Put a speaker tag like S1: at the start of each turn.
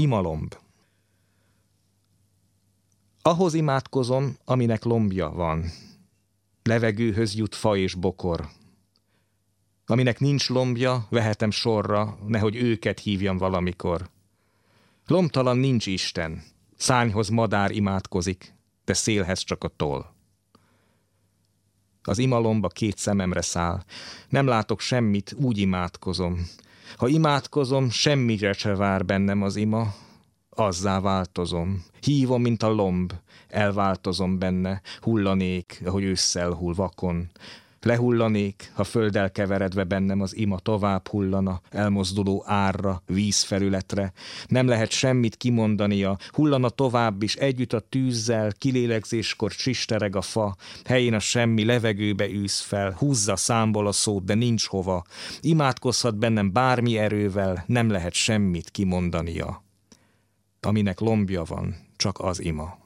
S1: Imalomb. Ahhoz imádkozom, aminek lombja van. Levegőhöz jut fa és bokor. Aminek nincs lombja, vehetem sorra, nehogy őket hívjam valamikor. Lomtalan nincs Isten, szányhoz madár imádkozik, de szélhez csak a toll. Az imalomba két szememre száll. Nem látok semmit, úgy imádkozom. Ha imádkozom, semmire se vár bennem az ima, azzá változom. Hívom, mint a lomb, elváltozom benne, hullanék, ahogy ősszel hull vakon. Lehullanék, ha földdel keveredve bennem az ima tovább hullana, elmozduló árra, vízfelületre. Nem lehet semmit kimondania, hullana tovább is, együtt a tűzzel, kilélegzéskor csistereg a fa, helyén a semmi levegőbe űz fel, húzza számból a szót, de nincs hova. Imádkozhat bennem bármi erővel, nem lehet semmit kimondania. Aminek lombja van, csak az ima.